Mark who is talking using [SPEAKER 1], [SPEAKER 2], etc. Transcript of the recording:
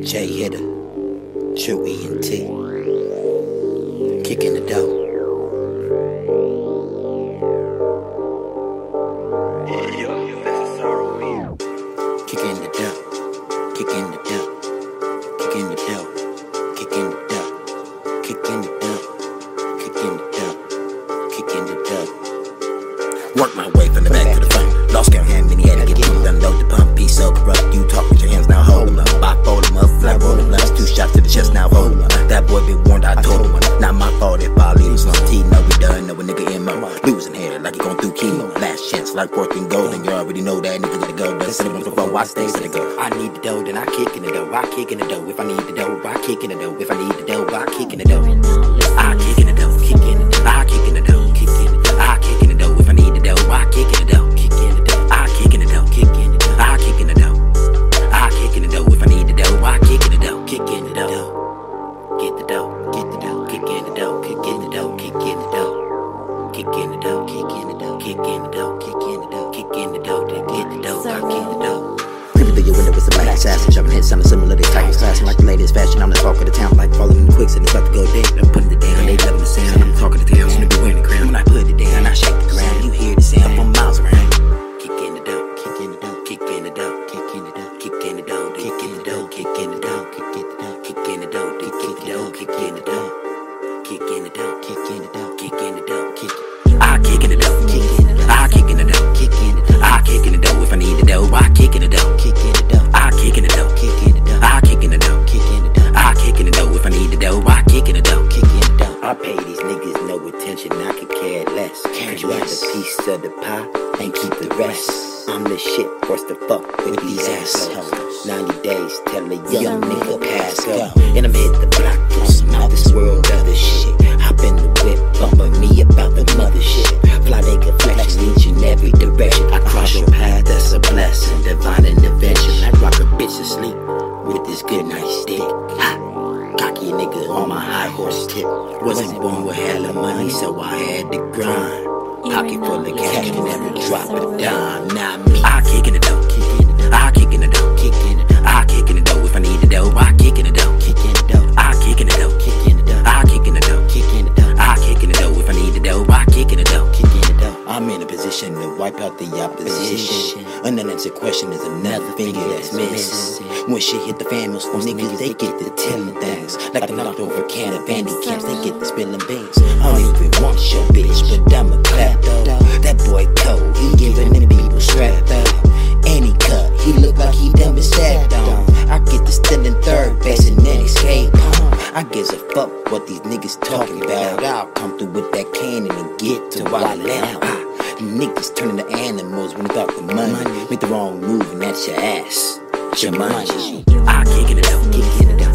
[SPEAKER 1] JAe'HITtA, true ENT, kicking the dough. Kicking the dough, kicking the dough, kicking the dough, kicking the dough, kicking the dough, kicking the dough, the dough. Work my way from the back to the front. Lost count how many had to get through. Unload the pump, piece up, corrupt. You like worth and gold, and you already know that nigga gotta go. Instead of before I stay, to go. I need the dough, then I kick in the dough. I kick in the dough. If I need the dough, I kick in the dough. If I need the dough, I kick in the dough. I kick in the dough, kick in the dough. I kick in the dough, kick in the dough. I kick in the dough. If I need the dough, I kick in the dough, kick in the dough. I kick in the dough, kick in the dough. I kick in the dough. I kick in the dough. If I need the dough, I kick in the dough, kick in the dough. Get the dough, get kick in the dough, kick in the dough, kick in the dough. Kick in the dough, kick in the dough, kick in the dough, assassin, jumping hits, sounding similar to type classing like the latest fashion. I'm the talk of the town, like falling in the quicksand, it's about to go down. I pay these niggas no attention, I could care less. Cause you have a piece of the pie and keep the rest. I'm the shit, forced to fuck with these assholes. 90 days, tell a young nigga pass night stick. Ha! Cocky nigga on my high horse tip. Wasn't born with hella money, so I had to grind. Pocket full of cash, can never drop a dime. Not me. I kick in the dough, kick in the. I kick in the kick in the. Position to wipe out the opposition. An unanswered question is another finger that's missing. When shit hit the fan, most niggas they get to telling things. Like the knocked over can of Vandy camps, they get to spilling beans. I don't even want your bitch, but I'm a clap though. That boy cold, he giving them people strap though. And he cut, he look like he done been stabbed on. I get to still in third base and then escape. I gives a fuck what these niggas talking about. I'll come through with that cannon and get to wildin' out. You niggas turning to animals when it's about the money. money. Make the wrong move and that's your ass. It's your money. I can't get it out, can't get it out.